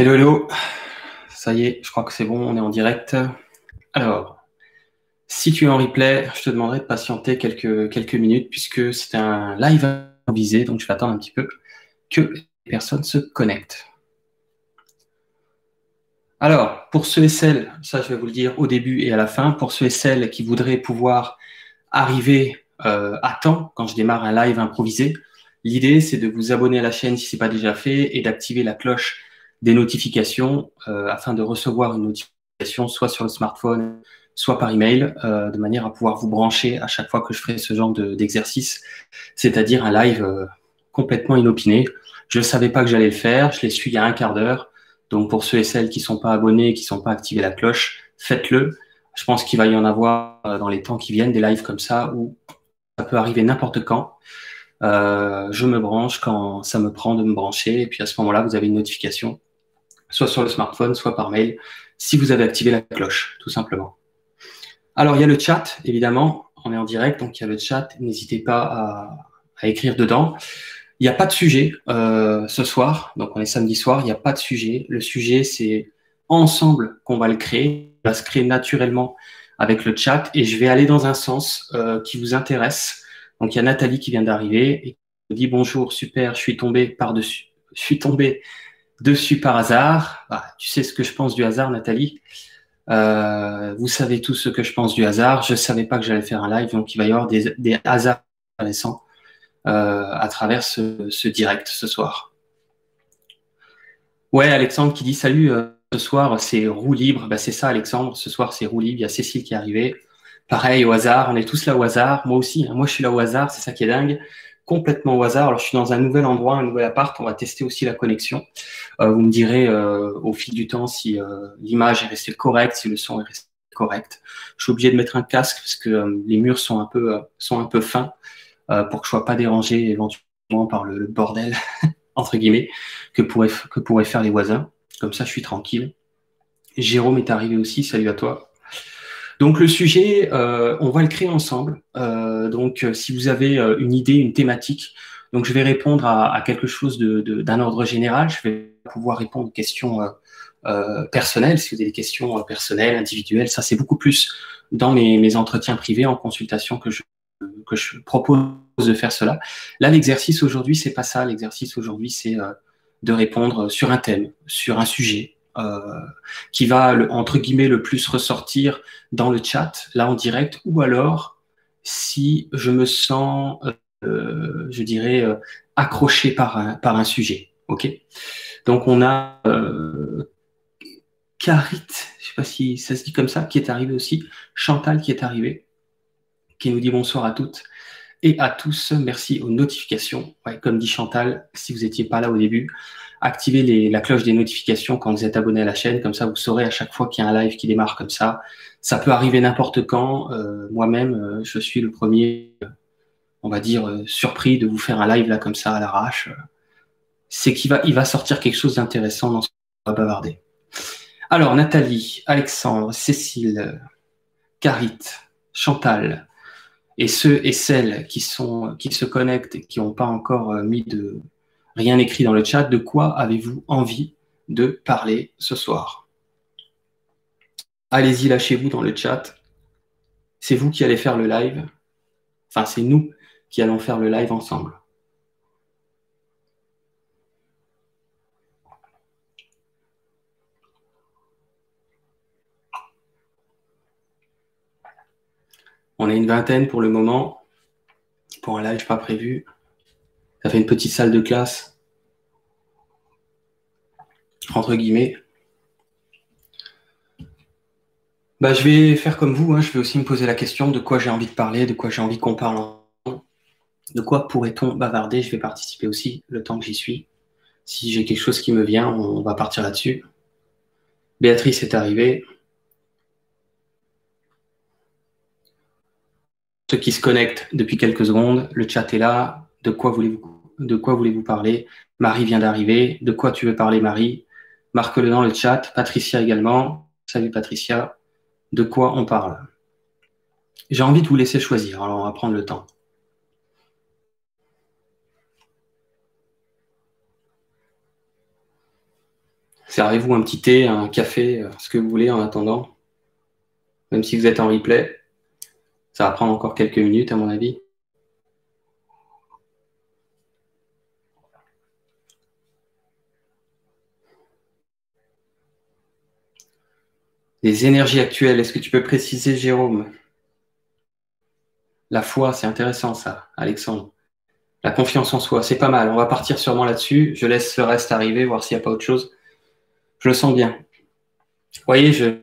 Hello, hello. Ça y est, je crois que c'est bon, on est en direct. Alors, si tu es en replay, je te demanderai de patienter quelques, quelques minutes puisque c'est un live visé, donc je vais attendre un petit peu que les personnes se connectent. Alors, pour ceux et celles, ça je vais vous le dire au début et à la fin, pour ceux et celles qui voudraient pouvoir arriver euh, à temps quand je démarre un live improvisé, l'idée c'est de vous abonner à la chaîne si ce n'est pas déjà fait et d'activer la cloche des notifications euh, afin de recevoir une notification soit sur le smartphone, soit par email, euh, de manière à pouvoir vous brancher à chaque fois que je ferai ce genre d'exercice, c'est-à-dire un live euh, complètement inopiné. Je ne savais pas que j'allais le faire, je l'ai su il y a un quart d'heure. Donc pour ceux et celles qui ne sont pas abonnés, qui ne sont pas activés la cloche, faites-le. Je pense qu'il va y en avoir dans les temps qui viennent des lives comme ça où ça peut arriver n'importe quand. je me branche quand ça me prend de me brancher et puis à ce moment-là, vous avez une notification soit sur le smartphone, soit par mail, si vous avez activé la cloche, tout simplement. Alors, il y a le chat, évidemment, on est en direct, donc il y a le chat, n'hésitez pas à, écrire dedans. Il n'y a pas de sujet euh, ce soir, donc on est samedi soir, il n'y a pas de sujet. Le sujet, c'est ensemble qu'on va le créer, il va se créer naturellement avec le chat, et je vais aller dans un sens euh, qui vous intéresse. Donc il y a Nathalie qui vient d'arriver et qui me dit bonjour, super, je suis tombé par-dessus, je suis tombé dessus par hasard. Ah, tu sais ce que je pense du hasard, Nathalie. Euh, vous savez tout ce que je pense du hasard. Je ne savais pas que j'allais faire un live, donc il va y avoir des, hasards intéressants euh, à travers ce, direct ce soir. Ouais, Alexandre qui dit salut. Euh, ce soir, c'est roue libre. Bah, c'est ça, Alexandre. Ce soir, c'est roue libre. Il y a Cécile qui est arrivée. Pareil, au hasard. On est tous là au hasard. Moi aussi. Hein. Moi, je suis là au hasard. C'est ça qui est dingue complètement au hasard. Alors, je suis dans un nouvel endroit, un nouvel appart. On va tester aussi la connexion. Euh, vous me direz euh, au fil du temps si euh, l'image est restée correcte, si le son est resté correct. Je suis obligé de mettre un casque parce que les murs sont un peu sont un peu fins pour que je sois pas dérangé éventuellement par le, bordel entre guillemets que pourraient que pourraient faire les voisins. Comme ça, je suis tranquille. Jérôme est arrivé aussi. Salut à toi. Donc le sujet, euh, on va le créer ensemble. Euh, donc euh, si vous avez une idée, une thématique, donc je vais répondre à, quelque chose d'un ordre général. Je vais pouvoir répondre aux questions personnelles. Si vous avez des questions personnelles, individuelles, ça c'est beaucoup plus dans mes, entretiens privés en consultation que je, que je propose de faire cela. Là, l'exercice aujourd'hui, c'est pas ça. L'exercice aujourd'hui, c'est de répondre sur un thème, sur un sujet, qui va, entre guillemets, le plus ressortir dans le chat, là en direct, ou alors si je me sens, euh, je dirais, euh, accroché par un, par un sujet. OK? Donc on a Carit, je sais pas si ça se dit comme ça, qui est arrivé aussi, Chantal qui est arrivé, qui nous dit bonsoir à toutes et à tous. Merci aux notifications. comme dit Chantal, si vous n'étiez pas là au début, activez la cloche des notifications quand vous êtes abonné à la chaîne, comme ça vous saurez à chaque fois qu'il y a un live qui démarre comme ça. Ça peut arriver n'importe quand. Euh, moi-même, euh, je suis le premier, euh, on va dire, surpris de vous faire un live là comme ça à l'arrache. C'est qu'il va, il va sortir quelque chose d'intéressant dans ce qu'on va bavarder. Alors, Nathalie, Alexandre, Cécile, Carit, Chantal, et ceux et celles qui, sont, qui se connectent et qui n'ont pas encore mis de, rien écrit dans le chat, de quoi avez-vous envie de parler ce soir? Allez-y, lâchez-vous dans le chat. C'est vous qui allez faire le live. Enfin, c'est nous qui allons faire le live ensemble. On est une vingtaine pour le moment. Pour un live pas prévu. Ça fait une petite salle de classe, entre guillemets. Bah, je vais faire comme vous, hein. je vais aussi me poser la question de quoi j'ai envie de parler, de quoi j'ai envie qu'on parle. De quoi pourrait-on bavarder? Je vais participer aussi le temps que j'y suis. Si j'ai quelque chose qui me vient, on va partir là-dessus. Béatrice est arrivée. Ceux qui se connectent depuis quelques secondes, le chat est là. De quoi voulez-vous parler? Marie vient d'arriver. De quoi tu veux parler, Marie? Marque-le dans le chat. Patricia également. Salut Patricia. De quoi on parle? J'ai envie de vous laisser choisir, alors on va prendre le temps. Servez-vous un petit thé, un café, euh, ce que vous voulez en attendant. Même si vous êtes en replay, ça va prendre encore quelques minutes à mon avis. Les énergies actuelles, est-ce que tu peux préciser, Jérôme? La foi, c'est intéressant ça, Alexandre. La confiance en soi, c'est pas mal. On va partir sûrement là-dessus. Je laisse le reste arriver, voir s'il n'y a pas autre chose. Je le sens bien. Vous voyez, je,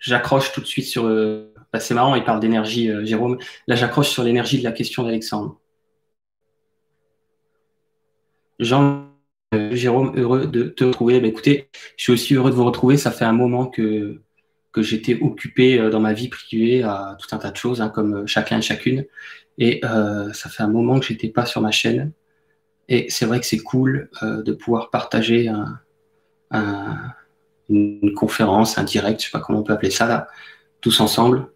j'accroche tout de suite sur. Euh, bah, c'est marrant, il parle d'énergie, euh, Jérôme. Là, j'accroche sur l'énergie de la question d'Alexandre. Jean, euh, Jérôme, heureux de te retrouver. Bah, écoutez, je suis aussi heureux de vous retrouver. Ça fait un moment que, que j'étais occupé dans ma vie privée à tout un tas de choses, hein, comme chacun et chacune. Et ça fait un moment que j'étais pas sur ma chaîne. Et c'est vrai que c'est cool de pouvoir partager un, une conférence, un direct, je sais pas comment on peut appeler ça tous ensemble.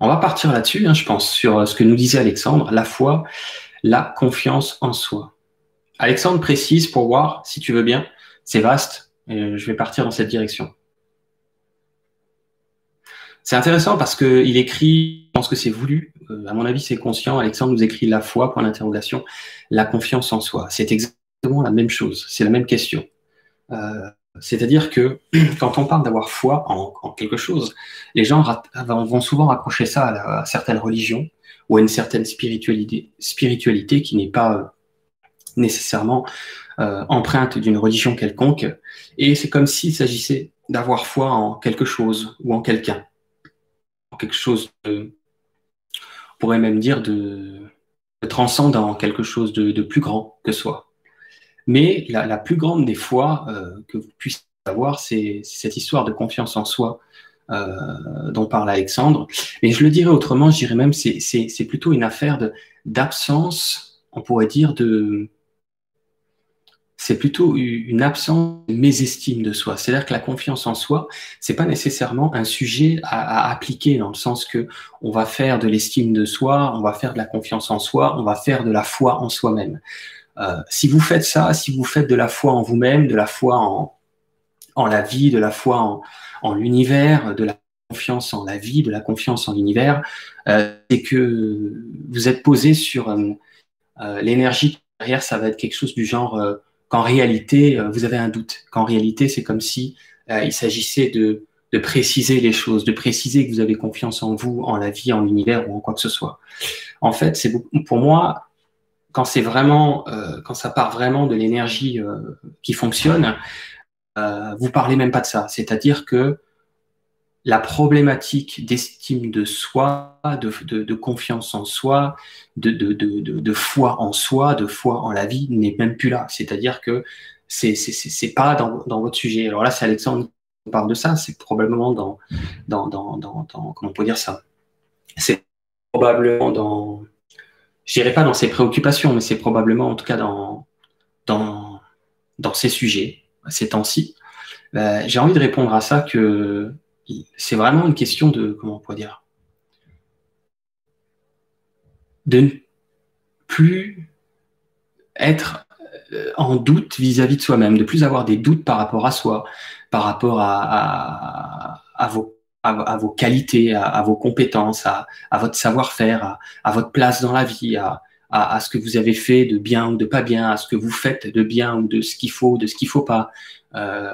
On va partir là-dessus, hein, je pense, sur ce que nous disait Alexandre, la foi, la confiance en soi. Alexandre précise pour voir, si tu veux bien, c'est vaste, et je vais partir dans cette direction. C'est intéressant parce qu'il écrit, je pense que c'est voulu, euh, à mon avis c'est conscient, Alexandre nous écrit la foi, point d'interrogation, la confiance en soi. C'est exactement la même chose, c'est la même question. Euh, c'est-à-dire que quand on parle d'avoir foi en, quelque chose, les gens vont souvent raccrocher ça à, certaines religions ou à une certaine spiritualité, qui n'est pas euh, nécessairement euh, empreinte d'une religion quelconque. Et c'est comme s'il s'agissait d'avoir foi en quelque chose ou en quelqu'un. En quelque chose de, on pourrait même dire de, transcendant, quelque chose de plus grand que soi. Mais la, plus grande des fois euh, que vous puissiez avoir, c'est cette histoire de confiance en soi euh, dont parle Alexandre. Et je le dirais autrement, je dirais même c'est plutôt une affaire d'absence, on pourrait dire, de c'est plutôt une absence de mésestime de soi. C'est-à-dire que la confiance en soi, c'est pas nécessairement un sujet à, appliquer dans le sens que on va faire de l'estime de soi, on va faire de la confiance en soi, on va faire de la foi en soi-même. Euh, si vous faites ça, si vous faites de la foi en vous-même, de la foi en, la vie, de la foi en, l'univers, de la confiance en la vie, de la confiance en l'univers, euh, c'est que vous êtes posé sur euh, l'énergie derrière, ça va être quelque chose du genre qu'en réalité, vous avez un doute, qu'en réalité, c'est comme si il s'agissait de, préciser les choses, de préciser que vous avez confiance en vous, en la vie, en l'univers ou en quoi que ce soit. En fait, c'est pour moi, quand c'est vraiment, euh, quand ça part vraiment de l'énergie euh, qui fonctionne, euh, vous parlez même pas de ça. C'est-à-dire que la problématique d'estime de soi, de, de, de, confiance en soi, de, de, foi en soi, de foi en la vie n'est même plus là. C'est-à-dire que c'est c'est pas dans, dans votre sujet. Alors là, c'est Alexandre qui parle de ça. C'est probablement dans, dans, dans, dans, comment on peut dire ça? C'est probablement dans je dirais pas dans ses préoccupations, mais c'est probablement en tout cas dans, dans, dans ses sujets, ces temps-ci. Euh, j'ai envie de répondre à ça que c'est vraiment une question de, comment on pourrait dire, de ne plus être euh, en doute vis-à-vis de soi-même, de plus avoir des doutes par rapport à soi, par rapport à, vos à, vos qualités, à, vos compétences, à, votre savoir-faire, à, votre place dans la vie, à, ce que vous avez fait de bien ou de pas bien, à ce que vous faites de bien ou de ce qu'il faut, de ce qu'il faut pas. Euh,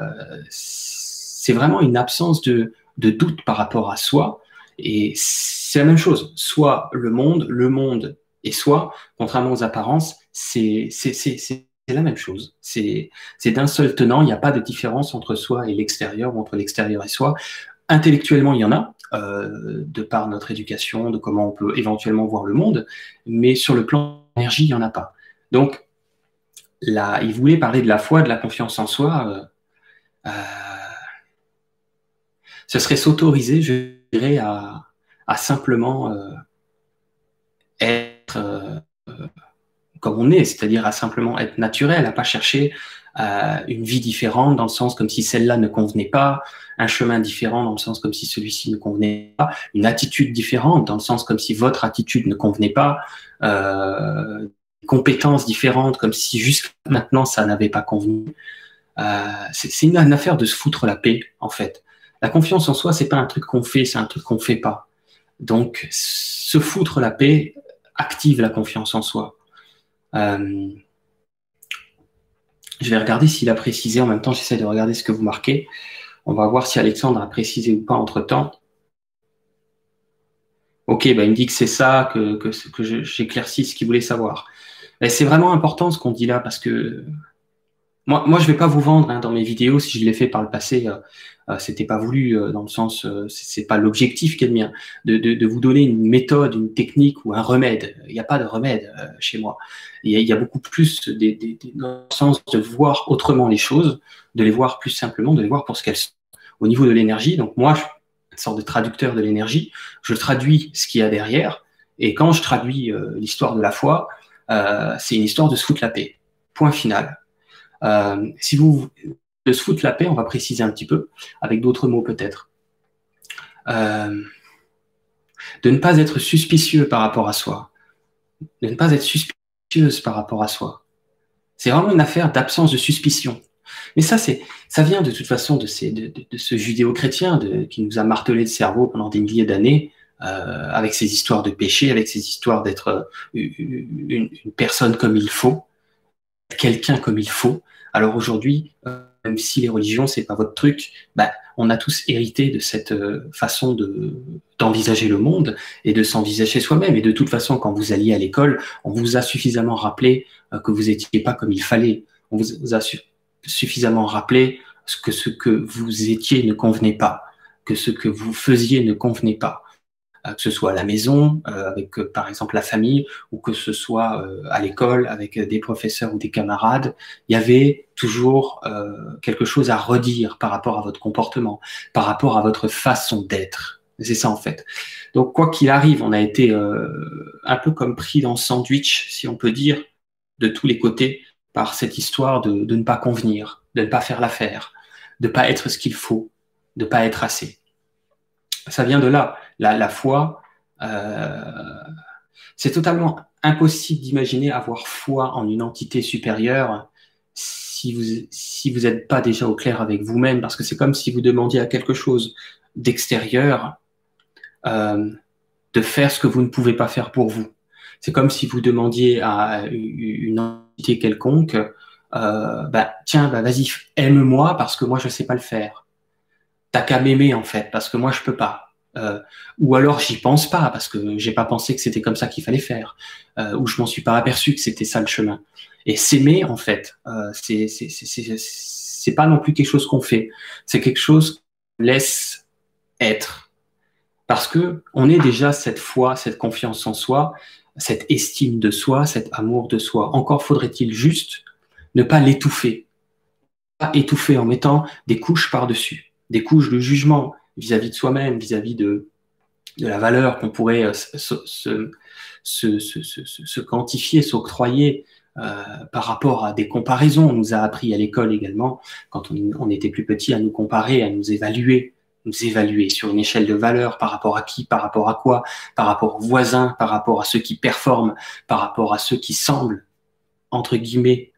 c'est vraiment une absence de, de doute par rapport à soi. Et c'est la même chose. Soit le monde, le monde et soi, contrairement aux apparences, c'est la même chose. C'est d'un seul tenant. Il n'y a pas de différence entre soi et l'extérieur ou entre l'extérieur et soi. Intellectuellement, il y en a, euh, de par notre éducation, de comment on peut éventuellement voir le monde, mais sur le plan énergie, il n'y en a pas. Donc, là, il voulait parler de la foi, de la confiance en soi. Euh, euh, ce serait s'autoriser, je dirais, à, simplement être comme on est, c'est-à-dire à simplement être naturel, à pas chercher une vie différente dans le sens comme si celle-là ne convenait pas, un chemin différent dans le sens comme si celui-ci ne convenait pas, une attitude différente dans le sens comme si votre attitude ne convenait pas, euh, compétences différentes comme si jusqu'à maintenant ça n'avait pas convenu. c'est une, affaire de se foutre la paix, en fait. La confiance en soi, c'est pas un truc qu'on fait, c'est un truc qu'on fait pas. Donc, se foutre la paix active la confiance en soi. Euh, je vais regarder s'il a précisé. En même temps, j'essaie de regarder ce que vous marquez. On va voir si Alexandre a précisé ou pas entre temps. Ok, bah il me dit que c'est ça, que, que j'éclaircis ce qu'il voulait savoir. C'est vraiment important ce qu'on dit là parce que moi, moi je vais pas vous vendre hein, dans mes vidéos si je l'ai fait par le passé. Euh, euh, c'était pas voulu euh, dans le sens, euh, c'est pas l'objectif qui est le mien, de, de, de, vous donner une méthode, une technique ou un remède. Il n'y a pas de remède chez moi. Il y, a, y a beaucoup plus des, des, dans le sens de voir autrement les choses, de les voir plus simplement, de les voir pour ce qu'elles sont. Au niveau de l'énergie, donc moi, je une sorte de traducteur de l'énergie, je traduis ce qu'il y a derrière, et quand je traduis l'histoire de la foi, euh, c'est une histoire de se foutre la paix. Point final. Euh, si vous de se foutre la paix, on va préciser un petit peu, avec d'autres mots peut-être. Euh, de ne pas être suspicieux par rapport à soi. De ne pas être suspicieuse par rapport à soi. C'est vraiment une affaire d'absence de suspicion. Mais ça, c'est, ça vient de toute façon de, ce judéo-chrétien qui nous a martelé le cerveau pendant des milliers d'années, euh, avec ses histoires de péché, avec ses histoires d'être une, une, personne comme il faut, quelqu'un comme il faut. Alors aujourd'hui, même si les religions, c'est pas votre truc, bah, on a tous hérité de cette euh, façon de, d'envisager le monde et de s'envisager soi-même. Et de toute façon, quand vous alliez à l'école, on vous a suffisamment rappelé euh, que vous n'étiez pas comme il fallait. On vous a suffisamment rappelé que ce que vous étiez ne convenait pas, que ce que vous faisiez ne convenait pas. Euh, que ce soit à la maison, euh, avec euh, par exemple la famille, ou que ce soit à l'école avec des professeurs ou des camarades, il y avait toujours quelque chose à redire par rapport à votre comportement, par rapport à votre façon d'être. C'est ça en fait. Donc quoi qu'il arrive, on a été un peu comme pris dans sandwich, si on peut dire, de tous les côtés, par cette histoire de, de ne pas convenir, de ne pas faire l'affaire, de ne pas être ce qu'il faut, de ne pas être assez. Ça vient de là la, foi, euh, c'est totalement impossible d'imaginer avoir foi en une entité supérieure si vous si n'êtes pas déjà au clair avec vous-même, parce que c'est comme si vous demandiez à quelque chose d'extérieur euh, de faire ce que vous ne pouvez pas faire pour vous. C'est comme si vous demandiez à une entité quelconque, euh, bah, tiens, bah, vas-y, aime-moi parce que moi je sais pas le faire. T'as qu'à m'aimer en fait, parce que moi je peux pas. Euh, ou alors j'y pense pas parce que j'ai pas pensé que c'était comme ça qu'il fallait faire, euh, ou je m'en suis pas aperçu que c'était ça le chemin. Et s'aimer en fait, euh, c'est pas non plus quelque chose qu'on fait, c'est quelque chose qu'on laisse être, parce que on est déjà cette foi, cette confiance en soi, cette estime de soi, cet amour de soi. Encore faudrait-il juste ne pas l'étouffer, pas étouffer en mettant des couches par-dessus, des couches de jugement, vis-à-vis de soi-même, vis-à-vis de, la valeur qu'on pourrait euh, se quantifier, s'octroyer euh, par rapport à des comparaisons. On nous a appris à l'école également, quand on, on, était plus petit, à nous comparer, à nous évaluer, nous évaluer sur une échelle de valeur par rapport à qui, par rapport à quoi, par rapport aux voisins, par rapport à ceux qui performent, par rapport à ceux qui semblent, entre guillemets,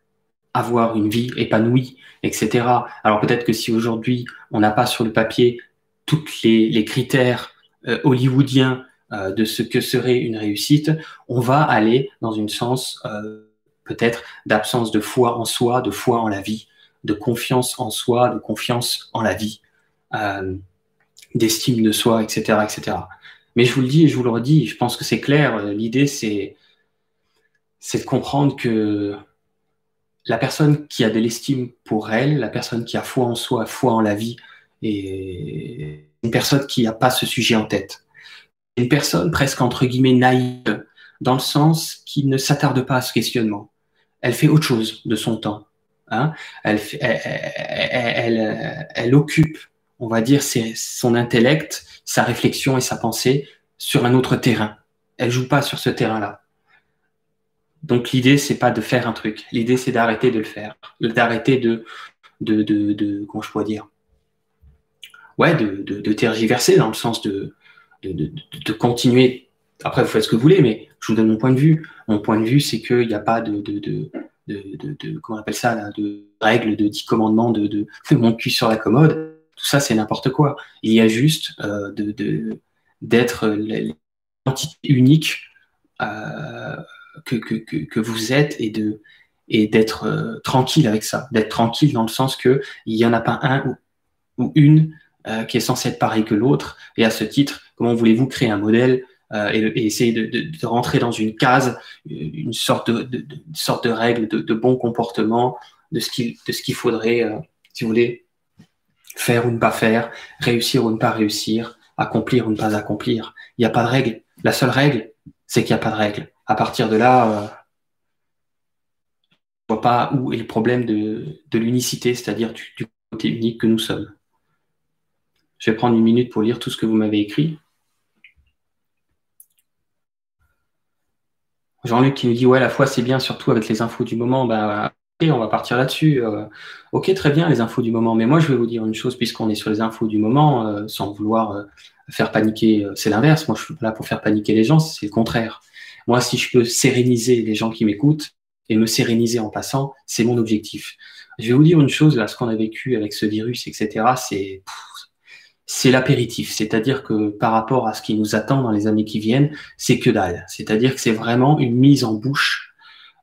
avoir une vie épanouie, etc. Alors peut-être que si aujourd'hui on n'a pas sur le papier tous les, critères euh, hollywoodiens euh, de ce que serait une réussite, on va aller dans une sens euh, peut-être d'absence de foi en soi, de foi en la vie, de confiance en soi, de confiance en la vie, d'estime de soi, etc., etc. Mais je vous le dis et je vous le redis, je pense que c'est clair. L'idée, c'est, c'est de comprendre que la personne qui a de l'estime pour elle, la personne qui a foi en soi, foi en la vie, et une personne qui n'a pas ce sujet en tête. Une personne presque entre guillemets naïve, dans le sens qui ne s'attarde pas à ce questionnement. Elle fait autre chose de son temps. Hein. Elle, occupe, on va dire, son intellect, sa réflexion et sa pensée sur un autre terrain. Elle joue pas sur ce terrain-là. Donc l'idée c'est pas de faire un truc. L'idée c'est d'arrêter de le faire, d'arrêter de, de, de, comment je pourrais dire, ouais, de, tergiverser dans le sens de, de, continuer. Après, vous faites ce que vous voulez, mais je vous donne mon point de vue. Mon point de vue, c'est qu'il n'y a pas de, comment on appelle ça, de règles, de dix commandements, de, mon cul sur la commode. Tout ça, c'est n'importe quoi. Il y a juste euh, d'être l'entité unique euh, que, que, que, vous êtes et de et d'être euh, tranquille avec ça, d'être tranquille dans le sens que il y en a pas un ou, une euh, qui est censé être pareil que l'autre. Et à ce titre, comment voulez-vous créer un modèle euh, et, essayer de, de, rentrer dans une case, une sorte de, de sorte de règle de, de, bon comportement, de ce qu'il de ce qu'il faudrait, si vous voulez, faire ou ne pas faire, réussir ou ne pas réussir, accomplir ou ne pas accomplir. Il n'y a pas de règle. La seule règle, c'est qu'il n'y a pas de règle. À partir de là, vois pas où est le problème de, l'unicité, c'est-à-dire du, côté unique que nous sommes. Je vais prendre une minute pour lire tout ce que vous m'avez écrit. Jean-Luc qui nous dit ouais la foi c'est bien surtout avec les infos du moment. Bah on va partir là-dessus. Euh, ok très bien les infos du moment. Mais moi je vais vous dire une chose puisqu'on est sur les infos du moment euh, sans vouloir euh, faire paniquer c'est l'inverse. Moi je suis là pour faire paniquer les gens c'est le contraire moi si je peux séréniser les gens qui m'écoutent et me séréniser en passant, c'est mon objectif. Je vais vous dire une chose, là, ce qu'on a vécu avec ce virus, etc., c'est l'apéritif, c'est-à-dire que par rapport à ce qui nous attend dans les années qui viennent, c'est que dalle. C'est-à-dire que c'est vraiment une mise en bouche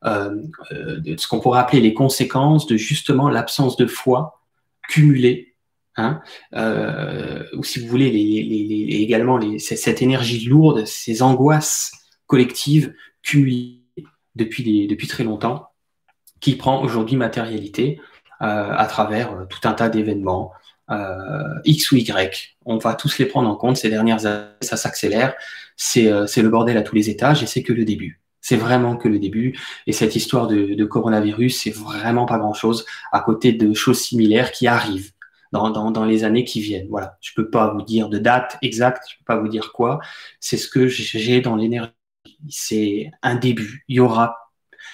euh, euh, de ce qu'on pourrait appeler les conséquences de justement l'absence de foi cumulée, hein, euh, ou si vous voulez, également cette énergie lourde, ces angoisses collectives cumulées depuis, depuis très longtemps, qui prend aujourd'hui matérialité euh, à travers euh, tout un tas d'événements, euh, X ou Y. On va tous les prendre en compte ces dernières années, ça s'accélère. C'est le bordel à tous les étages et c'est que le début. C'est vraiment que le début. Et cette histoire de, de coronavirus, c'est vraiment pas grand-chose à côté de choses similaires qui arrivent dans, dans, dans, les années qui viennent. Voilà. Je peux pas vous dire de date exacte, je peux pas vous dire quoi. C'est ce que j'ai dans l'énergie c'est un début. Il y aura,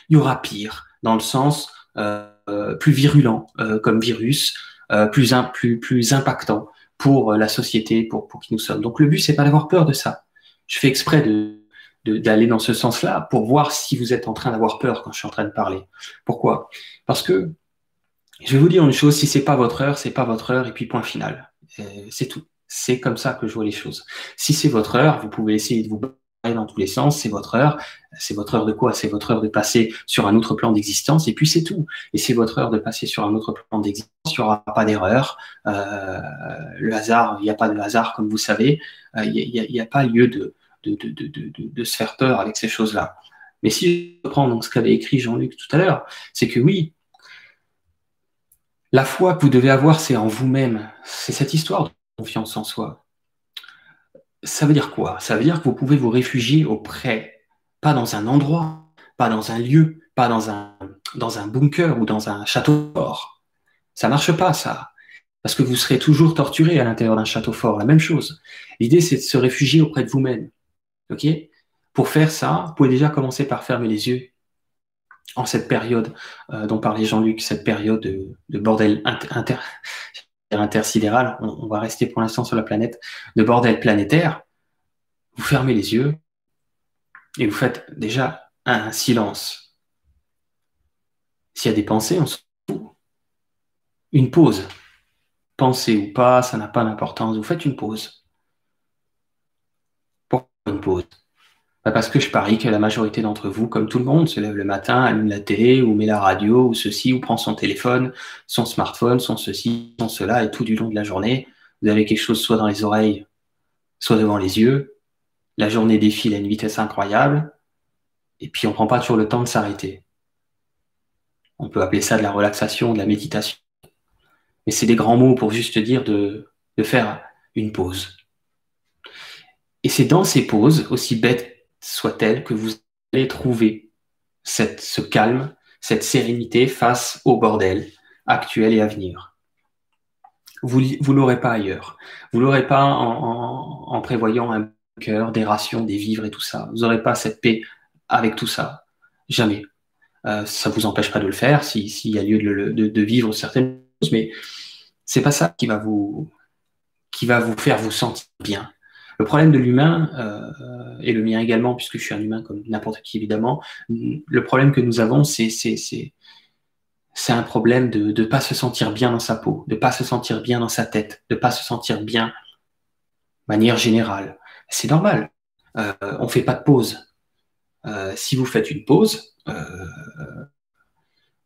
il y aura pire, dans le sens euh, plus virulent euh, comme virus, euh, plus, plus, plus impactant pour la société, pour, pour qui nous sommes. Donc le but, c'est pas d'avoir peur de ça. Je fais exprès de d'aller dans ce sens-là pour voir si vous êtes en train d'avoir peur quand je suis en train de parler. Pourquoi? Parce que je vais vous dire une chose, si c'est pas votre heure, c'est pas votre heure et puis point final. C'est tout. C'est comme ça que je vois les choses. Si c'est votre heure, vous pouvez essayer de vous dans tous les sens, c'est votre heure. C'est votre heure de quoi? C'est votre heure de passer sur un autre plan d'existence, et puis c'est tout. Et c'est votre heure de passer sur un autre plan d'existence, il n'y aura pas d'erreur. Euh, le hasard, il n'y a pas de hasard, comme vous savez. Euh, il n'y a, pas lieu de, de, de, de, se faire peur avec ces choses-là. Mais si je reprends donc ce qu'avait écrit Jean-Luc tout à l'heure, c'est que oui, la foi que vous devez avoir, c'est en vous-même. C'est cette histoire de confiance en soi ça veut dire quoi? Ça veut dire que vous pouvez vous réfugier auprès, pas dans un endroit, pas dans un lieu, pas dans un, dans un bunker ou dans un château fort. Ça marche pas, ça. Parce que vous serez toujours torturé à l'intérieur d'un château fort. La même chose. L'idée, c'est de se réfugier auprès de vous-même. OK? Pour faire ça, vous pouvez déjà commencer par fermer les yeux en cette période euh, dont parlait Jean-Luc, cette période de, bordel inter, intersidéral, on, va rester pour l'instant sur la planète, de bordel planétaire, vous fermez les yeux et vous faites déjà un silence. S'il y a des pensées, on se fout. Une pause. Pensée ou pas, ça n'a pas d'importance. Vous faites une pause. Pourquoi une pause? Bah, parce que je parie que la majorité d'entre vous, comme tout le monde, se lève le matin, allume la télé, ou met la radio, ou ceci, ou prend son téléphone, son smartphone, son ceci, son cela, et tout du long de la journée, vous avez quelque chose soit dans les oreilles, soit devant les yeux. La journée défile à une vitesse incroyable, et puis on ne prend pas toujours le temps de s'arrêter. On peut appeler ça de la relaxation, de la méditation. Mais c'est des grands mots pour juste dire de, de faire une pause. Et c'est dans ces pauses, aussi bêtes soit-elle que vous allez trouver ce calme, cette sérénité face au bordel actuel et à venir. Vous ne l'aurez pas ailleurs. Vous l'aurez pas en, prévoyant un cœur, des rations, des vivres et tout ça. Vous n'aurez pas cette paix avec tout ça. Jamais. Euh, ça vous empêche pas de le faire s'il y a lieu de, vivre certaines choses, mais c'est pas ça qui va vous faire vous sentir bien. Le problème de l'humain, euh, et le mien également, puisque je suis un humain comme n'importe qui évidemment, le problème que nous avons, c'est un problème de ne pas se sentir bien dans sa peau, de ne pas se sentir bien dans sa tête, de ne pas se sentir bien de manière générale. C'est normal. Euh, on ne fait pas de pause. Euh, si vous faites une pause,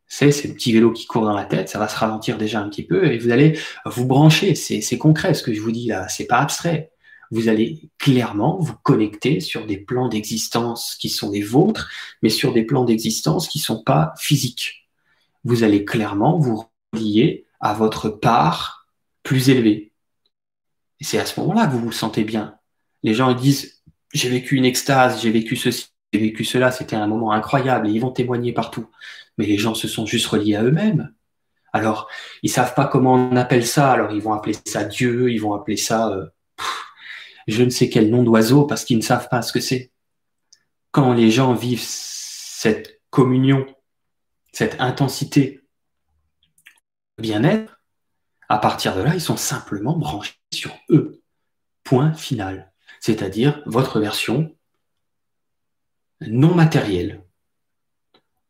c'est le petit vélo qui court dans la tête, ça va se ralentir déjà un petit peu et vous allez vous brancher. C'est concret ce que je vous dis là, c'est pas abstrait. Vous allez clairement vous connecter sur des plans d'existence qui sont les vôtres, mais sur des plans d'existence qui ne sont pas physiques. Vous allez clairement vous relier à votre part plus élevée. C'est à ce moment-là que vous vous sentez bien. Les gens disent j'ai vécu une extase, j'ai vécu ceci, j'ai vécu cela, c'était un moment incroyable et ils vont témoigner partout. Mais les gens se sont juste reliés à eux-mêmes. Alors, ils savent pas comment on appelle ça, alors ils vont appeler ça Dieu, ils vont appeler ça euh, je ne sais quel nom d'oiseau parce qu'ils ne savent pas ce que c'est. Quand les gens vivent cette communion, cette intensité bien-être, à partir de là, ils sont simplement branchés sur eux. Point final. C'est-à-dire votre version non matérielle.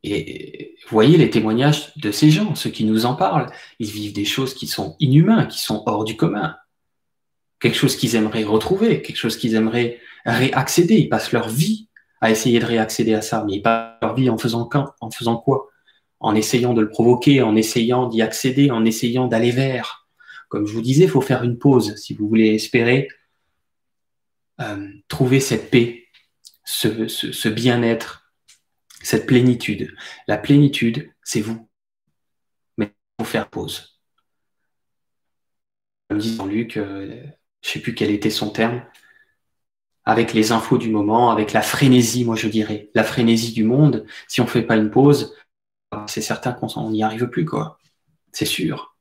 Et voyez les témoignages de ces gens, ceux qui nous en parlent. Ils vivent des choses qui sont inhumaines, qui sont hors du commun. Quelque chose qu'ils aimeraient retrouver, quelque chose qu'ils aimeraient réaccéder. Ils passent leur vie à essayer de réaccéder à ça, mais ils passent leur vie en faisant, en faisant quoi? En essayant de le provoquer, en essayant d'y accéder, en essayant d'aller vers. Comme je vous disais, il faut faire une pause si vous voulez espérer euh, trouver cette paix, ce, bien-être, cette plénitude. La plénitude, c'est vous. Mais il faut faire pause. Comme dit Luc, euh, je ne sais plus quel était son terme, avec les infos du moment, avec la frénésie, moi je dirais, la frénésie du monde, si on ne fait pas une pause, c'est certain qu'on n'y arrive plus, quoi. C'est sûr.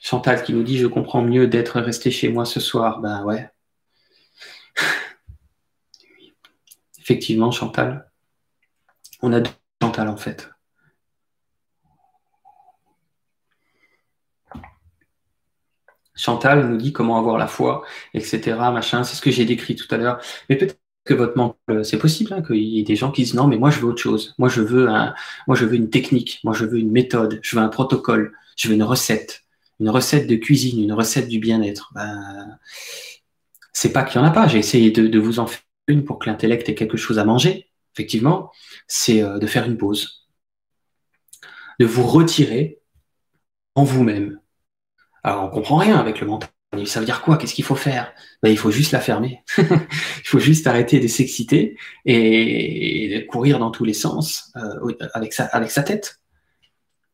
Chantal qui nous dit Je comprends mieux d'être resté chez moi ce soir. Ben ouais. Effectivement, Chantal. On a deux Chantal en fait. Chantal nous dit comment avoir la foi, etc. Machin, c'est ce que j'ai décrit tout à l'heure. Mais peut-être que votre manque, c'est possible hein, qu'il y ait des gens qui disent non, mais moi je veux autre chose. Moi je veux un, moi je veux une technique. Moi je veux une méthode. Je veux un protocole. Je veux une recette. Une recette de cuisine, une recette du bien-être. Ben, c'est pas qu'il y en a pas. J'ai essayé de, vous en faire une pour que l'intellect ait quelque chose à manger. Effectivement, c'est euh, de faire une pause, de vous retirer en vous-même alors, on comprend rien avec le mental. Ça veut dire quoi? Qu'est-ce qu'il faut faire? Ben, Il faut juste la fermer. il faut juste arrêter de s'exciter et, de courir dans tous les sens euh, avec, sa, tête.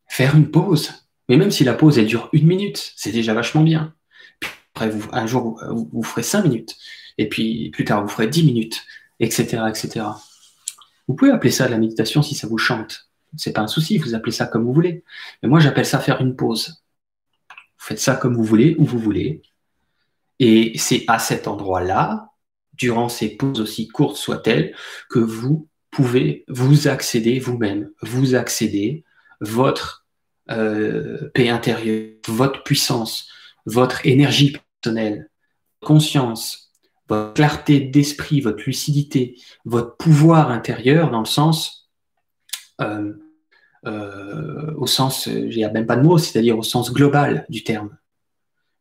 Faire une pause. Mais même si la pause, elle dure une minute, c'est déjà vachement bien. Après, un jour, vous, vous, ferez cinq minutes. Et puis plus tard, vous ferez dix minutes, etc., etc. Vous pouvez appeler ça de la méditation si ça vous chante. C'est pas un souci, vous appelez ça comme vous voulez. Mais moi, j'appelle ça faire une pause. Vous faites ça comme vous voulez, où vous voulez. Et c'est à cet endroit-là, durant ces pauses aussi courtes soient-elles, que vous pouvez vous accéder vous-même, vous accéder votre euh, paix intérieure, votre puissance, votre énergie personnelle, conscience, votre clarté d'esprit, votre lucidité, votre pouvoir intérieur dans le sens euh, euh, au sens, il n'y a même pas de mots, c'est-à-dire au sens global du terme.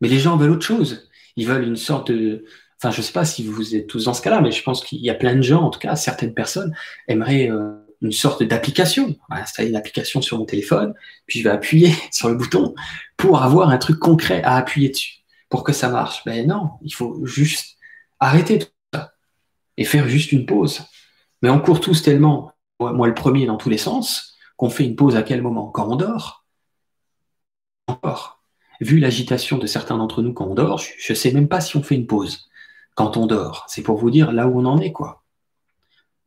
Mais les gens veulent autre chose. Ils veulent une sorte de... Enfin, je ne sais pas si vous êtes tous dans ce cas-là, mais je pense qu'il y a plein de gens, en tout cas, certaines personnes aimeraient euh, une sorte d'application. On va installer une application sur mon téléphone, puis je vais appuyer sur le bouton pour avoir un truc concret à appuyer dessus, pour que ça marche. Ben non, il faut juste arrêter tout ça et faire juste une pause. Mais on court tous tellement, moi le premier dans tous les sens, qu'on fait une pause à quel moment? Quand on dort Encore. Vu l'agitation de certains d'entre nous quand on dort, je ne sais même pas si on fait une pause quand on dort. C'est pour vous dire là où on en est, quoi.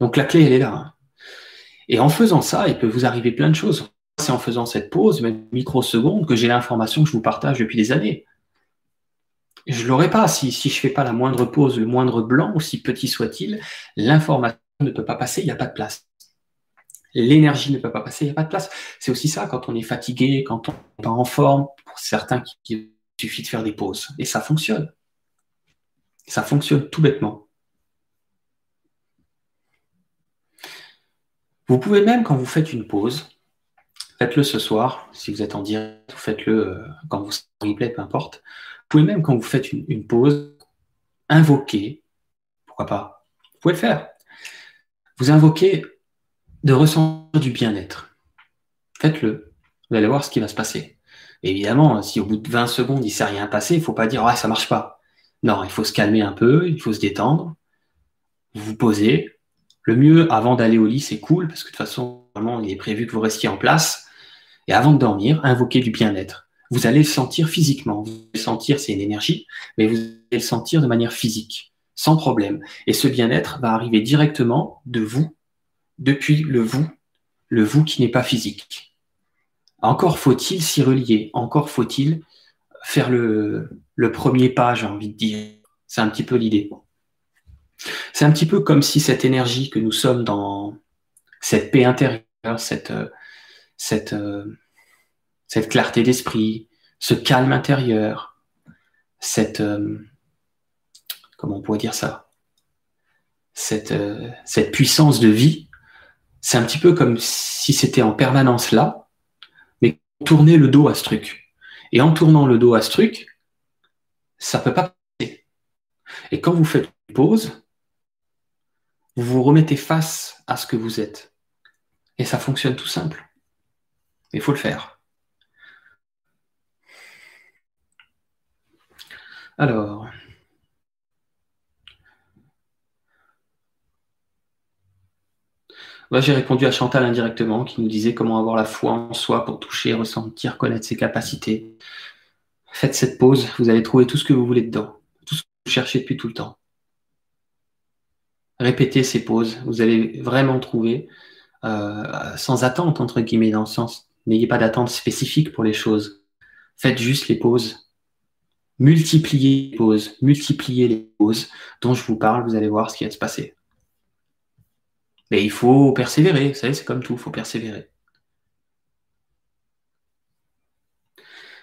Donc la clé, elle est là. Hein. Et en faisant ça, il peut vous arriver plein de choses. C'est en faisant cette pause, même microseconde, que j'ai l'information que je vous partage depuis des années. Je ne l'aurais pas si, si je ne fais pas la moindre pause, le moindre blanc, aussi petit soit-il, l'information ne peut pas passer, il n'y a pas de place l'énergie ne peut pas passer, il n'y a pas de place. C'est aussi ça quand on est fatigué, quand on n'est pas en forme, pour certains, il suffit de faire des pauses. Et ça fonctionne. Ça fonctionne tout bêtement. Vous pouvez même, quand vous faites une pause, faites-le ce soir, si vous êtes en direct, faites-le euh, quand vous en replay, peu importe. Vous pouvez même, quand vous faites une, pause, invoquer, pourquoi pas, vous pouvez le faire. Vous invoquez de ressentir du bien-être. Faites-le. Vous allez voir ce qui va se passer. évidemment, si au bout de 20 secondes, il ne s'est rien passé, il ne faut pas dire, ah, ça marche pas. Non, il faut se calmer un peu, il faut se détendre. Vous vous posez, le mieux, avant d'aller au lit, c'est cool, parce que de toute façon, il est prévu que vous restiez en place. Et avant de dormir, invoquez du bien-être. Vous allez le sentir physiquement. Vous allez le sentir, c'est une énergie, mais vous allez le sentir de manière physique, sans problème. Et ce bien-être va arriver directement de vous, depuis le vous, le vous qui n'est pas physique. Encore faut-il s'y relier, encore faut-il faire le, premier pas, j'ai envie de dire. C'est un petit peu l'idée. C'est un petit peu comme si cette énergie que nous sommes dans cette paix intérieure, cette, euh, euh, cette clarté d'esprit, ce calme intérieur, cette, euh, comment on pourrait dire ça, cette, cette puissance de vie, c'est un petit peu comme si c'était en permanence là, mais tourner le dos à ce truc. Et en tournant le dos à ce truc, ça peut pas passer. Et quand vous faites une pause, vous vous remettez face à ce que vous êtes. Et ça fonctionne tout simple. Il faut le faire. Alors, j'ai répondu à Chantal indirectement qui nous disait comment avoir la foi en soi pour toucher, ressentir, connaître ses capacités. Faites cette pause, vous allez trouver tout ce que vous voulez dedans, tout ce que vous cherchez depuis tout le temps répétez ces pauses. Vous allez vraiment trouver, euh, sans attente, entre guillemets, dans le sens, n'ayez pas d'attente spécifique pour les choses. Faites juste les pauses. Multipliez les pauses, multipliez les pauses dont je vous parle, vous allez voir ce qui va se passer. Mais il faut persévérer, vous savez, c'est comme tout, il faut persévérer.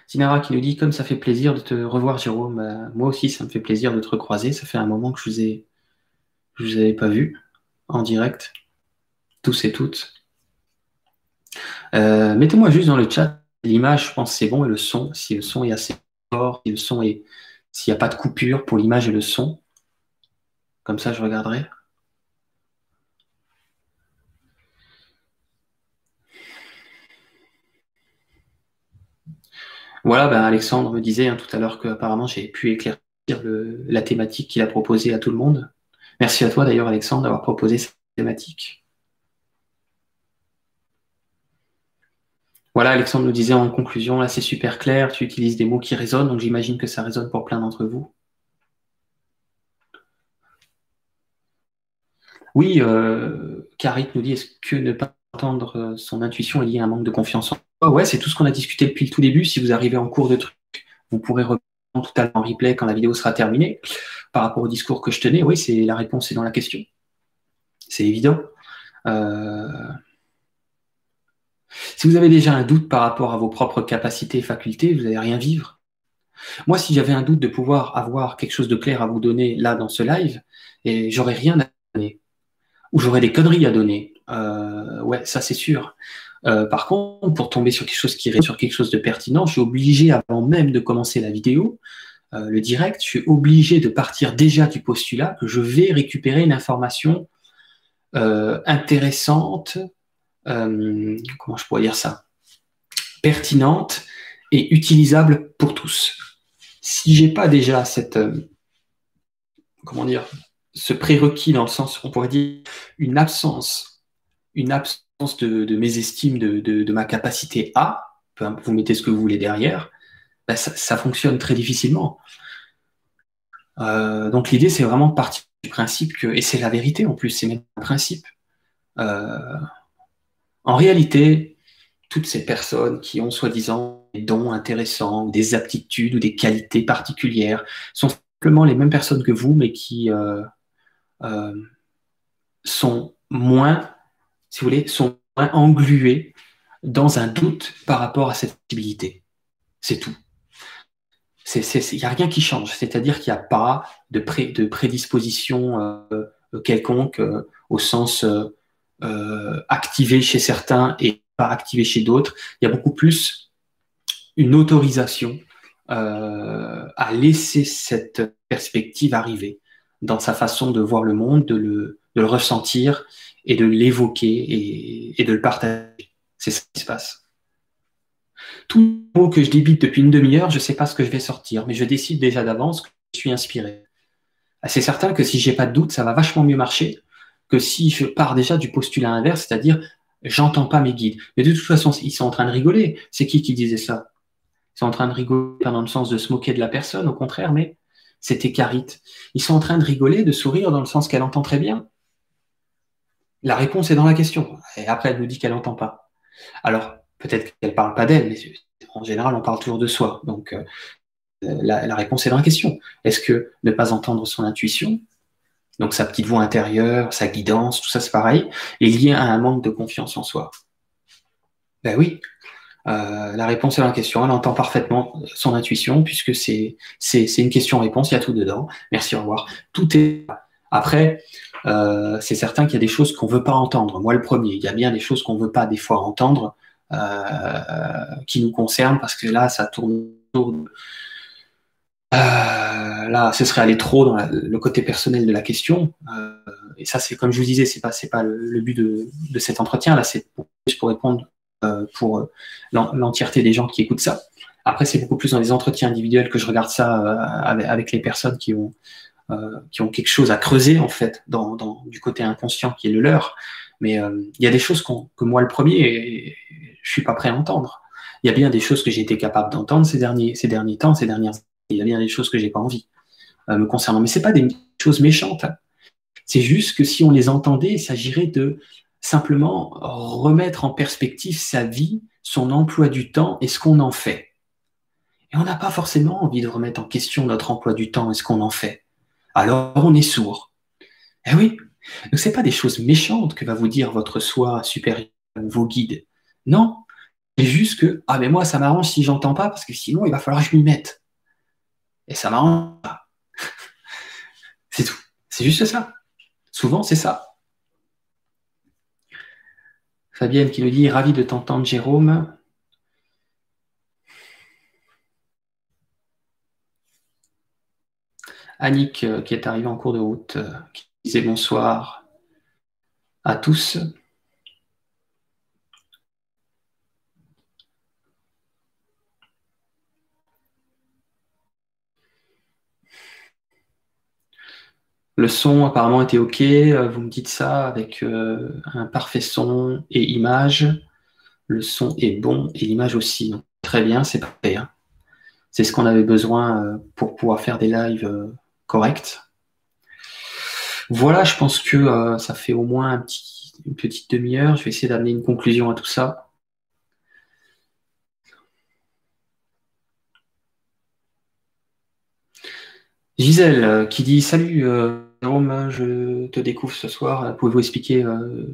Sinara qui nous dit, comme ça fait plaisir de te revoir, Jérôme, euh, moi aussi, ça me fait plaisir de te recroiser. Ça fait un moment que je vous ai je vous avais pas vu en direct, tous et toutes. Euh, mettez-moi juste dans le chat l'image, je pense c'est bon, et le son, si le son est assez fort, si le son est, s'il n'y a pas de coupure pour l'image et le son. Comme ça, je regarderai. Voilà, ben Alexandre me disait hein, tout à l'heure qu'apparemment j'ai pu éclaircir la thématique qu'il a proposée à tout le monde. Merci à toi d'ailleurs, Alexandre, d'avoir proposé cette thématique. Voilà, Alexandre nous disait en conclusion, là c'est super clair, tu utilises des mots qui résonnent, donc j'imagine que ça résonne pour plein d'entre vous. Oui, euh, nous dit, est-ce que ne pas entendre son intuition est lié à un manque de confiance en Ouais, c'est tout ce qu'on a discuté depuis le tout début. Si vous arrivez en cours de truc, vous pourrez reprendre tout à l'heure en replay quand la vidéo sera terminée par rapport au discours que je tenais, oui, c'est la réponse est dans la question. C'est évident. Euh, si vous avez déjà un doute par rapport à vos propres capacités et facultés, vous n'allez rien vivre. Moi, si j'avais un doute de pouvoir avoir quelque chose de clair à vous donner là dans ce live, et j'aurais rien à donner, ou j'aurais des conneries à donner, euh, ouais, ça c'est sûr. Euh, par contre, pour tomber sur quelque chose qui sur quelque chose de pertinent, je suis obligé avant même de commencer la vidéo euh, le direct, je suis obligé de partir déjà du postulat que je vais récupérer une information euh, intéressante, comment je pourrais dire ça, pertinente et utilisable pour tous. Si j'ai pas déjà cette, comment dire, ce prérequis dans le sens, on pourrait dire une absence, une absence de, mes estimes de, ma capacité à, vous mettez ce que vous voulez derrière, bah, ça, fonctionne très difficilement. Euh, donc l'idée, c'est vraiment de partir du principe que, et c'est la vérité en plus, c'est même un principe. Euh, en réalité, toutes ces personnes qui ont soi-disant des dons intéressants, des aptitudes ou des qualités particulières, sont simplement les mêmes personnes que vous, mais qui euh, sont moins, si vous voulez, sont moins engluées dans un doute par rapport à cette possibilité. C'est tout Il n'y a rien qui change. C'est-à-dire qu'il n'y a pas de, prédisposition euh, quelconque au sens activé chez certains et pas activé chez d'autres. Il y a beaucoup plus une autorisation à laisser cette perspective arriver dans sa façon de voir le monde, de le ressentir et de l'évoquer et, de le partager. C'est ça qui se passe. Tout mot que je débite depuis une demi-heure, je ne sais pas ce que je vais sortir, mais je décide déjà d'avance que je suis inspiré. C'est certain que si j'ai pas de doute, ça va vachement mieux marcher que si je pars déjà du postulat inverse, c'est-à-dire j'entends pas mes guides. Mais de toute façon, ils sont en train de rigoler. C'est qui qui disait ça? Ils sont en train de rigoler dans le sens de se moquer de la personne, au contraire, mais c'était Carite. Ils sont en train de rigoler, de sourire dans le sens qu'elle entend très bien. La réponse est dans la question. Et après, elle nous dit qu'elle n'entend pas. Alors, peut-être qu'elle ne parle pas d'elle, mais en général, on parle toujours de soi. Donc, euh, la, réponse est dans la question. Est-ce que ne pas entendre son intuition, donc sa petite voix intérieure, sa guidance, tout ça c'est pareil, est lié à un manque de confiance en soi? Ben oui. Euh, la réponse est dans la question. Elle entend parfaitement son intuition puisque c'est une question-réponse. Il y a tout dedans. Merci, au revoir. Tout est après, euh, c'est certain qu'il y a des choses qu'on ne veut pas entendre. Moi, le premier, il y a bien des choses qu'on ne veut pas des fois entendre euh, qui nous concernent parce que là, ça tourne autour. Euh, là, ce serait aller trop dans le côté personnel de la question. et ça, c'est comme je vous disais, c'est pas, pas le, but de, cet entretien. Là, c'est plus pour répondre pour l'entièreté des gens qui écoutent ça. Après, c'est beaucoup plus dans les entretiens individuels que je regarde ça avec, les personnes qui ont euh, qui ont quelque chose à creuser en fait dans, du côté inconscient qui est le leur. Mais euh, il y a des choses que moi le premier, je suis pas prêt à entendre. Il y a bien des choses que j'ai été capable d'entendre ces derniers, ces derniers temps, ces dernières. Il y a bien des choses que j'ai pas envie euh, me concernant. Mais c'est pas des choses méchantes. C'est juste que si on les entendait, il s'agirait de simplement remettre en perspective sa vie, son emploi du temps et ce qu'on en fait. Et on n'a pas forcément envie de remettre en question notre emploi du temps et ce qu'on en fait alors on est sourd. Eh oui, donc c'est pas des choses méchantes que va vous dire votre soi supérieur, vos guides. Non, c'est juste que ah mais moi ça m'arrange si j'entends pas parce que sinon il va falloir que je m'y mette. Et ça m'arrange pas. c'est tout. C'est juste ça. Souvent c'est ça. Fabienne qui nous dit ravi de t'entendre Jérôme. Annick euh, qui est arrivée en cours de route, euh, qui disait bonsoir à tous. Le son apparemment était OK. Euh, vous me dites ça avec un parfait son et image. Le son est bon et l'image aussi. très bien, c'est parfait. Hein. C'est ce qu'on avait besoin pour pouvoir faire des lives correct. Voilà, je pense que euh, ça fait au moins une petite demi-heure. Je vais essayer d'amener une conclusion à tout ça. Gisèle euh, qui dit Salut euh, Jérôme, je te découvre ce soir. Pouvez-vous expliquer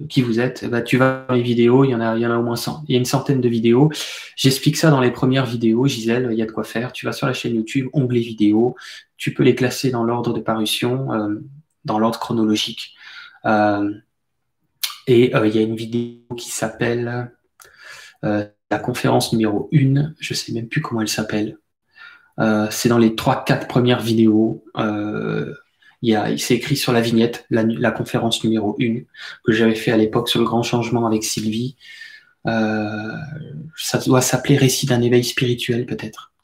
qui vous êtes? Bah, Tu vas dans les vidéos, il y, en a, au moins 100. Il y a une centaine de vidéos. J'explique ça dans les premières vidéos. Gisèle, il y a de quoi faire. Tu vas sur la chaîne YouTube, onglet vidéo tu peux les classer dans l'ordre de parution, euh, dans l'ordre chronologique. Euh, et euh, il y a une vidéo qui s'appelle la conférence numéro 1, je ne sais même plus comment elle s'appelle. c'est dans les 3-4 premières vidéos. Il, s'est écrit sur la vignette, la, conférence numéro 1, que j'avais fait à l'époque sur le grand changement avec Sylvie. ça doit s'appeler Récit d'un éveil spirituel, peut-être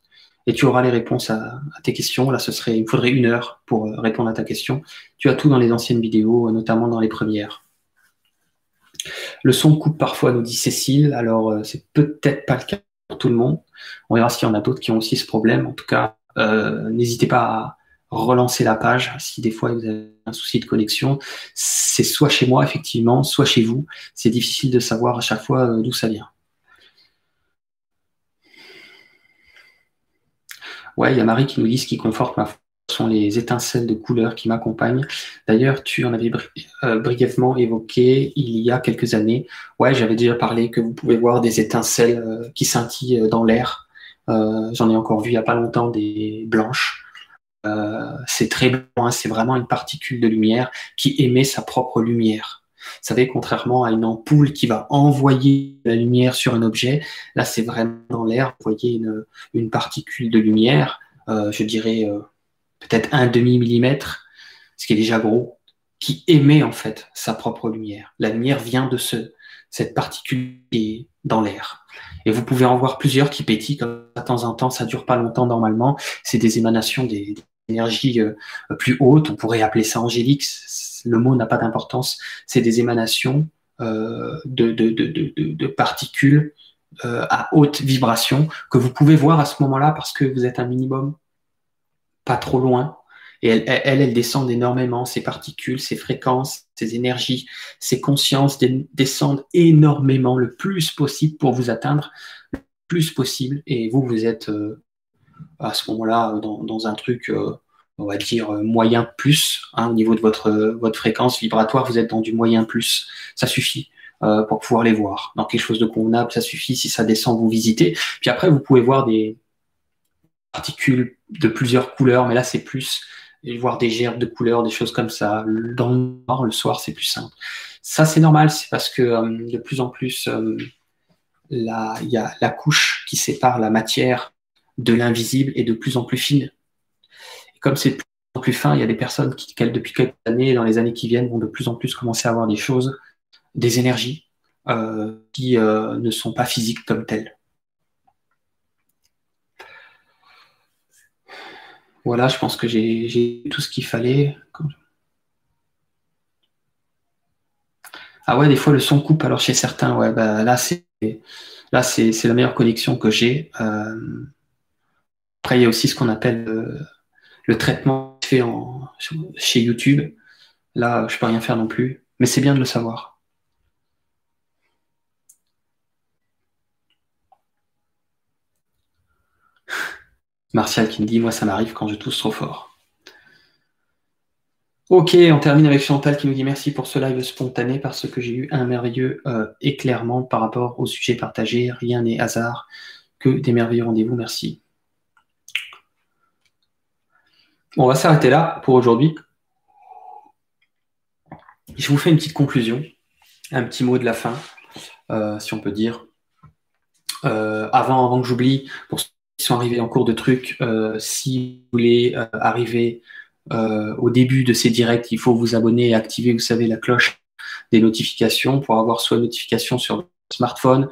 et tu auras les réponses à, tes questions. Là, ce serait, il faudrait une heure pour euh, répondre à ta question. Tu as tout dans les anciennes vidéos, euh, notamment dans les premières. Le son coupe parfois, nous dit Cécile. Alors, euh, c'est peut-être pas le cas pour tout le monde. On verra s'il y en a d'autres qui ont aussi ce problème. En tout cas, n'hésitez pas à relancer la page si des fois vous avez un souci de connexion. C'est soit chez moi, effectivement, soit chez vous. C'est difficile de savoir à chaque fois d'où ça vient. Ouais, il y a Marie qui nous dit ce qui conforte ma foi sont les étincelles de couleur qui m'accompagnent. D'ailleurs, tu en avais euh, brièvement évoqué il y a quelques années. Ouais, j'avais déjà parlé que vous pouvez voir des étincelles euh, qui scintillent euh, dans l'air J'en ai encore vu il n'y a pas longtemps des blanches. C'est très blanc, hein, c'est vraiment une particule de lumière qui émet sa propre lumière. Vous savez, contrairement à une ampoule qui va envoyer la lumière sur un objet, là c'est vraiment dans l'air, vous voyez une, particule de lumière, je dirais peut-être un demi-millimètre, ce qui est déjà gros, qui émet en fait sa propre lumière. La lumière vient de ce, cette particule dans l'air. Et vous pouvez en voir plusieurs qui pétillent de temps en temps, ça dure pas longtemps normalement, c'est des émanations des, énergies euh, plus hautes, on pourrait appeler ça angélique, le mot n'a pas d'importance, c'est des émanations euh, de, particules euh, à haute vibration que vous pouvez voir à ce moment-là parce que vous êtes un minimum pas trop loin. Et elles, elles, descendent énormément, ces particules, ces fréquences, ces énergies, ces consciences descendent énormément le plus possible pour vous atteindre le plus possible. Et vous, vous êtes à ce moment-là dans, un truc, euh, on va dire, moyen plus, hein, au niveau de votre, votre fréquence vibratoire, vous êtes dans du moyen plus. Ça suffit. Euh, pour pouvoir les voir. Dans quelque chose de convenable, ça suffit. Si ça descend, vous visitez. Puis après, vous pouvez voir des particules de plusieurs couleurs, mais là, c'est plus voir des gerbes de couleurs, des choses comme ça. Dans le noir, le soir, c'est plus simple. Ça, c'est normal, c'est parce que euh, de plus en plus, euh, y a la couche qui sépare la matière de l'invisible est de plus en plus fine. Et comme c'est de plus en plus fin, il y a des personnes qui, depuis quelques années, dans les années qui viennent, vont de plus en plus commencer à avoir des choses, des énergies euh, qui ne sont pas physiques comme telles. Voilà, je pense que j'ai tout ce qu'il fallait. Ah ouais, des fois le son coupe. Alors chez certains, ouais, bah, là c'est là c'est la meilleure connexion que j'ai. Euh, après, il y a aussi ce qu'on appelle euh, le traitement fait en, chez YouTube. Là, je peux rien faire non plus, mais c'est bien de le savoir. Martial qui me dit Moi, ça m'arrive quand je tousse trop fort. Ok, on termine avec Chantal qui nous dit Merci pour ce live spontané parce que j'ai eu un merveilleux euh, éclairement par rapport au sujet partagé. Rien n'est hasard que des merveilleux rendez-vous. Merci. On va s'arrêter là pour aujourd'hui. Je vous fais une petite conclusion, un petit mot de la fin, euh, si on peut dire. Euh, avant, que j'oublie, pour sont arrivés en cours de truc, euh, si vous voulez arriver au début de ces directs, il faut vous abonner et activer, vous savez, la cloche des notifications pour avoir soit une notification sur votre smartphone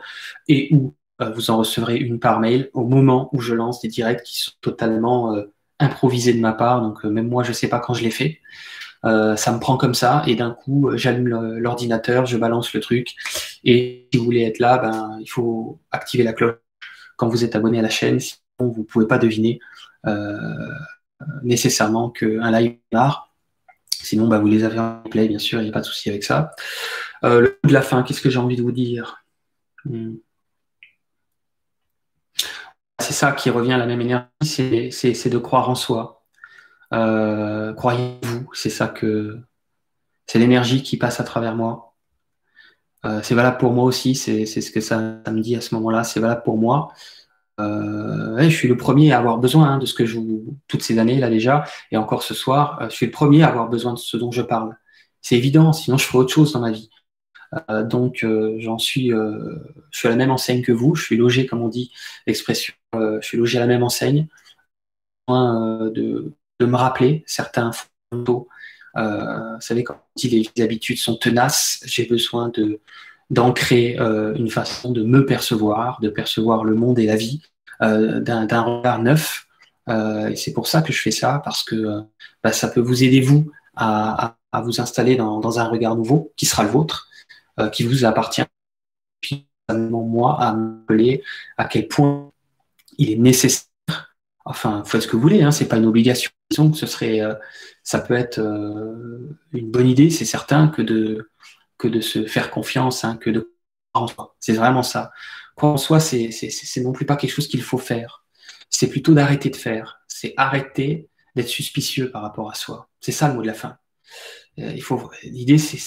et où vous en recevrez une par mail au moment où je lance des directs qui sont totalement improvisés de ma part. Donc même moi, je sais pas quand je les fais. ça me prend comme ça et d'un coup, j'allume l'ordinateur, je balance le truc. Et si vous voulez être là, ben, il faut activer la cloche quand vous êtes abonné à la chaîne, sinon vous pouvez pas deviner euh, nécessairement qu'un live démarre. Sinon, bah, vous les avez en replay, bien sûr, il n'y a pas de souci avec ça. Euh, le coup de la fin, qu'est-ce que j'ai envie de vous dire? Hmm. C'est ça qui revient à la même énergie, c'est de croire en soi. Euh, croyez-vous, c'est ça que c'est l'énergie qui passe à travers moi. Euh, c'est valable pour moi aussi, c'est ce que ça, me dit à ce moment-là, c'est valable pour moi. Euh, je suis le premier à avoir besoin hein, de ce que je vous, toutes ces années là déjà, et encore ce soir, je suis le premier à avoir besoin de ce dont je parle. C'est évident, sinon je ferais autre chose dans ma vie. Donc j'en suis, je suis à la même enseigne que vous, je suis logé, comme on dit l'expression, je suis logé à la même enseigne. De, de me rappeler certains euh, vous savez, quand on dit les habitudes sont tenaces, j'ai besoin de d'ancrer euh, une façon de me percevoir, de percevoir le monde et la vie euh, d'un regard neuf. et c'est pour ça que je fais ça, parce que bah, ça peut vous aider, vous, à, vous installer dans, un regard nouveau, qui sera le vôtre, qui vous appartient. Puis, moi, à m'appeler à quel point il est nécessaire enfin, faites ce que vous voulez, hein, c'est pas une obligation. Disons que ce serait, euh, ça peut être euh, une bonne idée, c'est certain, que de, que de se faire confiance, hein, que de croire en soi. C'est vraiment ça. Croire en soi, c'est, non plus pas quelque chose qu'il faut faire. C'est plutôt d'arrêter de faire. C'est arrêter d'être suspicieux par rapport à soi. C'est ça le mot de la fin. Euh, l'idée, c'est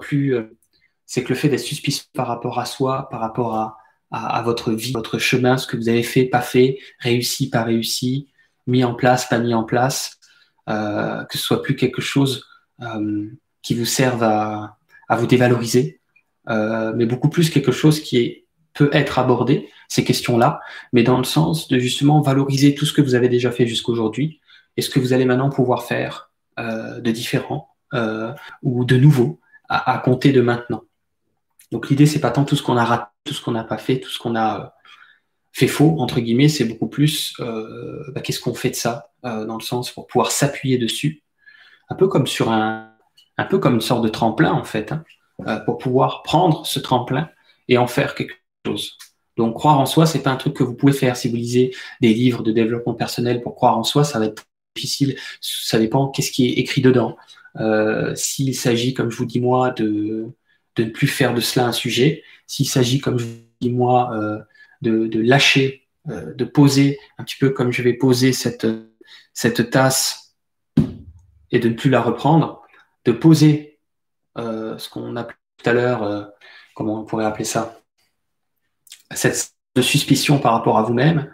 plus, c'est que le fait d'être suspicieux par rapport à soi, par rapport à, votre vie, votre chemin, ce que vous avez fait, pas fait, réussi, pas réussi, mis en place, pas mis en place, euh, que ce soit plus quelque chose euh, qui vous serve à, vous dévaloriser, euh, mais beaucoup plus quelque chose qui peut être abordé, ces questions-là, mais dans le sens de justement valoriser tout ce que vous avez déjà fait jusqu'aujourd'hui et ce que vous allez maintenant pouvoir faire de différent ou de nouveau à, compter de maintenant. Donc l'idée, c'est pas tant tout ce qu'on a raté, tout ce qu'on n'a pas fait, tout ce qu'on a euh, fait faux, entre guillemets, c'est beaucoup plus euh, bah, qu'est-ce qu'on fait de ça, euh, dans le sens pour pouvoir s'appuyer dessus, un peu comme sur un, un peu comme une sorte de tremplin en fait, hein, pour pouvoir prendre ce tremplin et en faire quelque chose. Donc croire en soi, c'est pas un truc que vous pouvez faire. Si vous lisez des livres de développement personnel pour croire en soi, ça va être difficile. Ça dépend qu'est-ce qui est écrit dedans. S'il s'agit, comme je vous dis moi, de, de ne plus faire de cela un sujet, s'il s'agit, comme je dis moi, euh, de, lâcher, euh, de poser un petit peu comme je vais poser cette, tasse et de ne plus la reprendre, de poser euh, ce qu'on appelait tout à l'heure, comment on pourrait appeler ça, cette de suspicion par rapport à vous-même,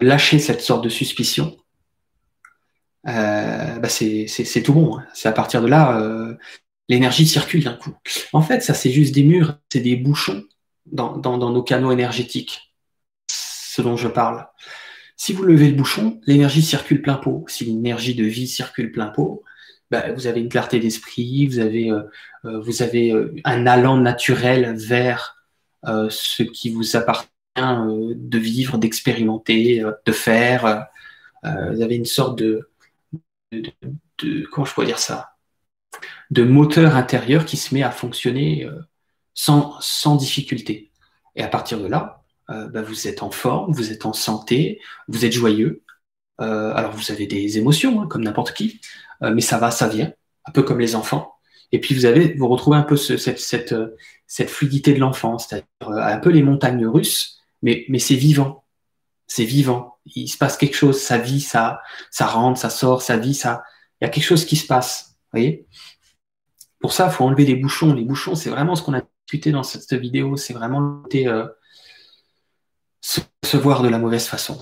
lâcher cette sorte de suspicion, bah c'est tout bon. C'est à partir de là, l'énergie circule d'un coup. En fait, ça c'est juste des murs, c'est des bouchons dans, nos canaux énergétiques, ce dont je parle. Si vous levez le bouchon, l'énergie circule plein pot. Si l'énergie de vie circule plein pot, bah, vous avez une clarté d'esprit, vous avez, euh, vous avez un allant naturel vers euh, ce qui vous appartient euh, de vivre, d'expérimenter, euh, de faire. vous avez une sorte de, de, de, comment je pourrais dire ça, de moteur intérieur qui se met à fonctionner sans, sans difficulté. Et à partir de là, bah, vous êtes en forme, vous êtes en santé, vous êtes joyeux. alors vous avez des émotions, hein, comme n'importe qui, mais ça va, ça vient, un peu comme les enfants. Et puis vous avez, vous retrouvez un peu ce, cette, fluidité de l'enfance, c'est-à-dire euh, un peu les montagnes russes, mais, c'est vivant. C'est vivant. Il se passe quelque chose, ça vit, ça, ça rentre, ça sort, ça vit, ça. Il y a quelque chose qui se passe. Voyez? Pour ça, il faut enlever les bouchons. Les bouchons, c'est vraiment ce qu'on a discuté dans cette vidéo. C'est vraiment euh, se percevoir de la mauvaise façon.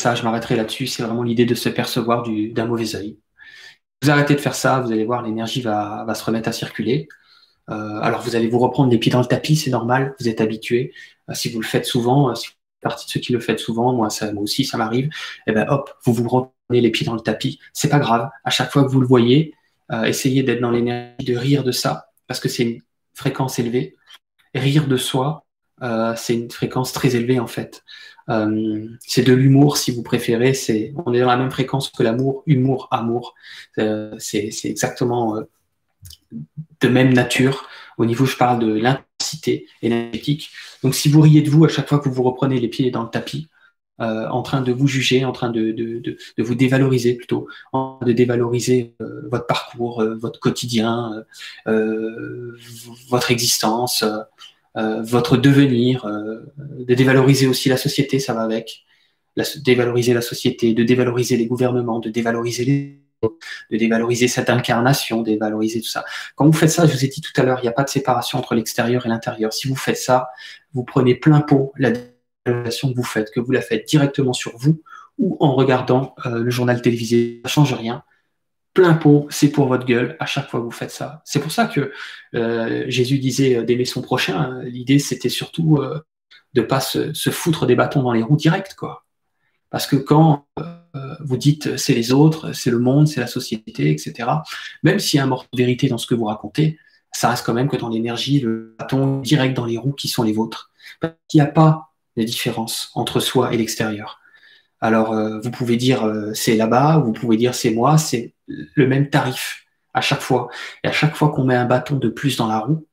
Ça, je m'arrêterai là-dessus. C'est vraiment l'idée de se percevoir d'un mauvais œil. Vous arrêtez de faire ça, vous allez voir, l'énergie va, se remettre à circuler. Euh, alors vous allez vous reprendre les pieds dans le tapis, c'est normal, vous êtes habitué. Euh, si vous le faites souvent, si vous faites partie de ceux qui le font souvent, moi, ça, aussi ça m'arrive, et eh ben hop, vous vous reprenez les pieds dans le tapis. C'est pas grave. À chaque fois que vous le voyez, essayez d'être dans l'énergie de rire de ça, parce que c'est une fréquence élevée. rire de soi, c'est une fréquence très élevée en fait. Euh, c'est de l'humour, si vous préférez. C'est, on est dans la même fréquence que l'amour, humour, amour. Euh, c'est, exactement euh, de même nature. Au niveau, je parle de l'intensité énergétique. Donc, si vous riez de vous à chaque fois que vous reprenez les pieds dans le tapis, euh, en train de vous juger, en train de, de, de, de vous dévaloriser plutôt, en de dévaloriser euh, votre parcours, euh, votre quotidien, votre existence, votre devenir, de dévaloriser aussi la société, ça va avec, la, dévaloriser la société, de dévaloriser les gouvernements, de dévaloriser les de dévaloriser cette incarnation, dévaloriser tout ça. Quand vous faites ça, je vous ai dit tout à l'heure, il n'y a pas de séparation entre l'extérieur et l'intérieur. Si vous faites ça, vous prenez plein pot la que vous faites, que vous la faites directement sur vous ou en regardant euh, le journal télévisé, ça ne change rien. Plein pot, c'est pour votre gueule à chaque fois que vous faites ça. C'est pour ça que euh, Jésus disait euh, d'aimer son prochain. L'idée, c'était surtout de pas se, foutre des bâtons dans les roues directs, quoi. Parce que quand vous dites c'est les autres, c'est le monde, c'est la société, etc. Même s'il y a un morceau de vérité dans ce que vous racontez, ça reste quand même que dans l'énergie, le bâton direct dans les roues qui sont les vôtres. Parce qu'il n'y a pas de différence entre soi et l'extérieur. Alors, euh, vous pouvez dire euh, c'est là-bas, vous pouvez dire c'est moi, c'est le même tarif à chaque fois. Et à chaque fois qu'on met un bâton de plus dans la roue,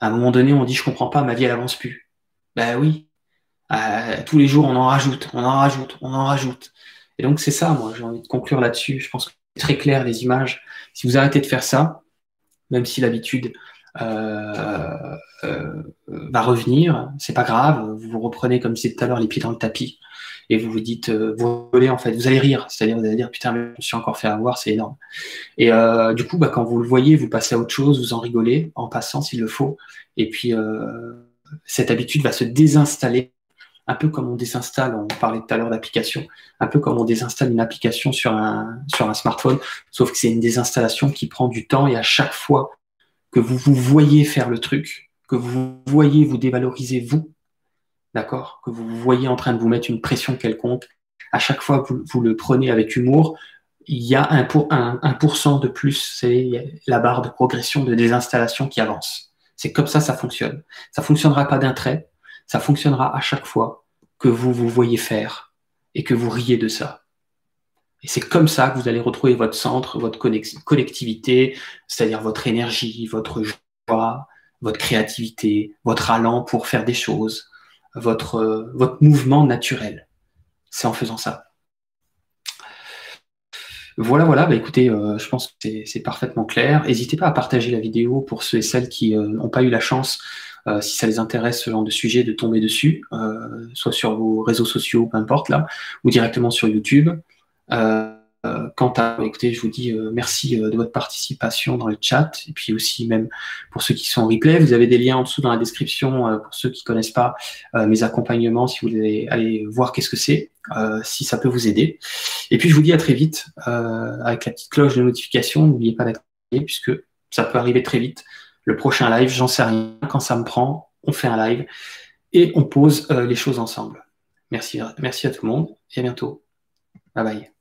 à un moment donné, on dit je comprends pas, ma vie elle avance plus. Ben oui, euh, tous les jours on en rajoute, on en rajoute, on en rajoute. Et donc, c'est ça, moi, j'ai envie de conclure là-dessus. Je pense que c'est très clair, les images. Si vous arrêtez de faire ça, même si l'habitude euh, euh, va revenir, c'est pas grave. Vous vous reprenez, comme c'est tout à l'heure, les pieds dans le tapis et vous vous dites, euh, vous en fait, vous allez rire, c'est-à-dire vous allez dire, putain, mais je me suis encore fait avoir, c'est énorme. Et euh, du coup, bah, quand vous le voyez, vous passez à autre chose, vous en rigolez, en passant s'il le faut, et puis cette habitude va se désinstaller, un peu comme on désinstalle, on parlait tout à l'heure d'application, un peu comme on désinstalle une application sur un, sur un smartphone, sauf que c'est une désinstallation qui prend du temps et à chaque fois que vous vous voyez faire le truc, que vous voyez vous dévaloriser vous, d'accord, que vous voyez en train de vous mettre une pression quelconque, à chaque fois que vous, le prenez avec humour, il y a un, pour, un, de plus, c'est la barre de progression de désinstallation qui avance. C'est comme ça, ça fonctionne. Ça fonctionnera pas d'un trait, ça fonctionnera à chaque fois que vous vous voyez faire et que vous riez de ça. Et c'est comme ça que vous allez retrouver votre centre, votre connectivité, c'est-à-dire votre énergie, votre joie, votre créativité, votre allant pour faire des choses, votre, votre mouvement naturel. C'est en faisant ça. Voilà, voilà, bah écoutez, euh, je pense que c'est parfaitement clair. N'hésitez pas à partager la vidéo pour ceux et celles qui euh, n'ont pas eu la chance, euh, si ça les intéresse, ce genre de sujet, de tomber dessus, soit sur vos réseaux sociaux, peu importe là, ou directement sur YouTube. Euh, quant à, écoutez, je vous dis euh, merci euh, de votre participation dans le chat et puis aussi même pour ceux qui sont en replay. Vous avez des liens en dessous dans la description pour ceux qui connaissent pas mes accompagnements si vous voulez aller voir qu'est-ce que c'est, si ça peut vous aider. Et puis je vous dis à très vite avec la petite cloche de notification. N'oubliez pas d'activer puisque ça peut arriver très vite. Le prochain live, j'en sais rien. Quand ça me prend, on fait un live et on pose les choses ensemble. Merci, merci à tout le monde et à bientôt. Bye bye.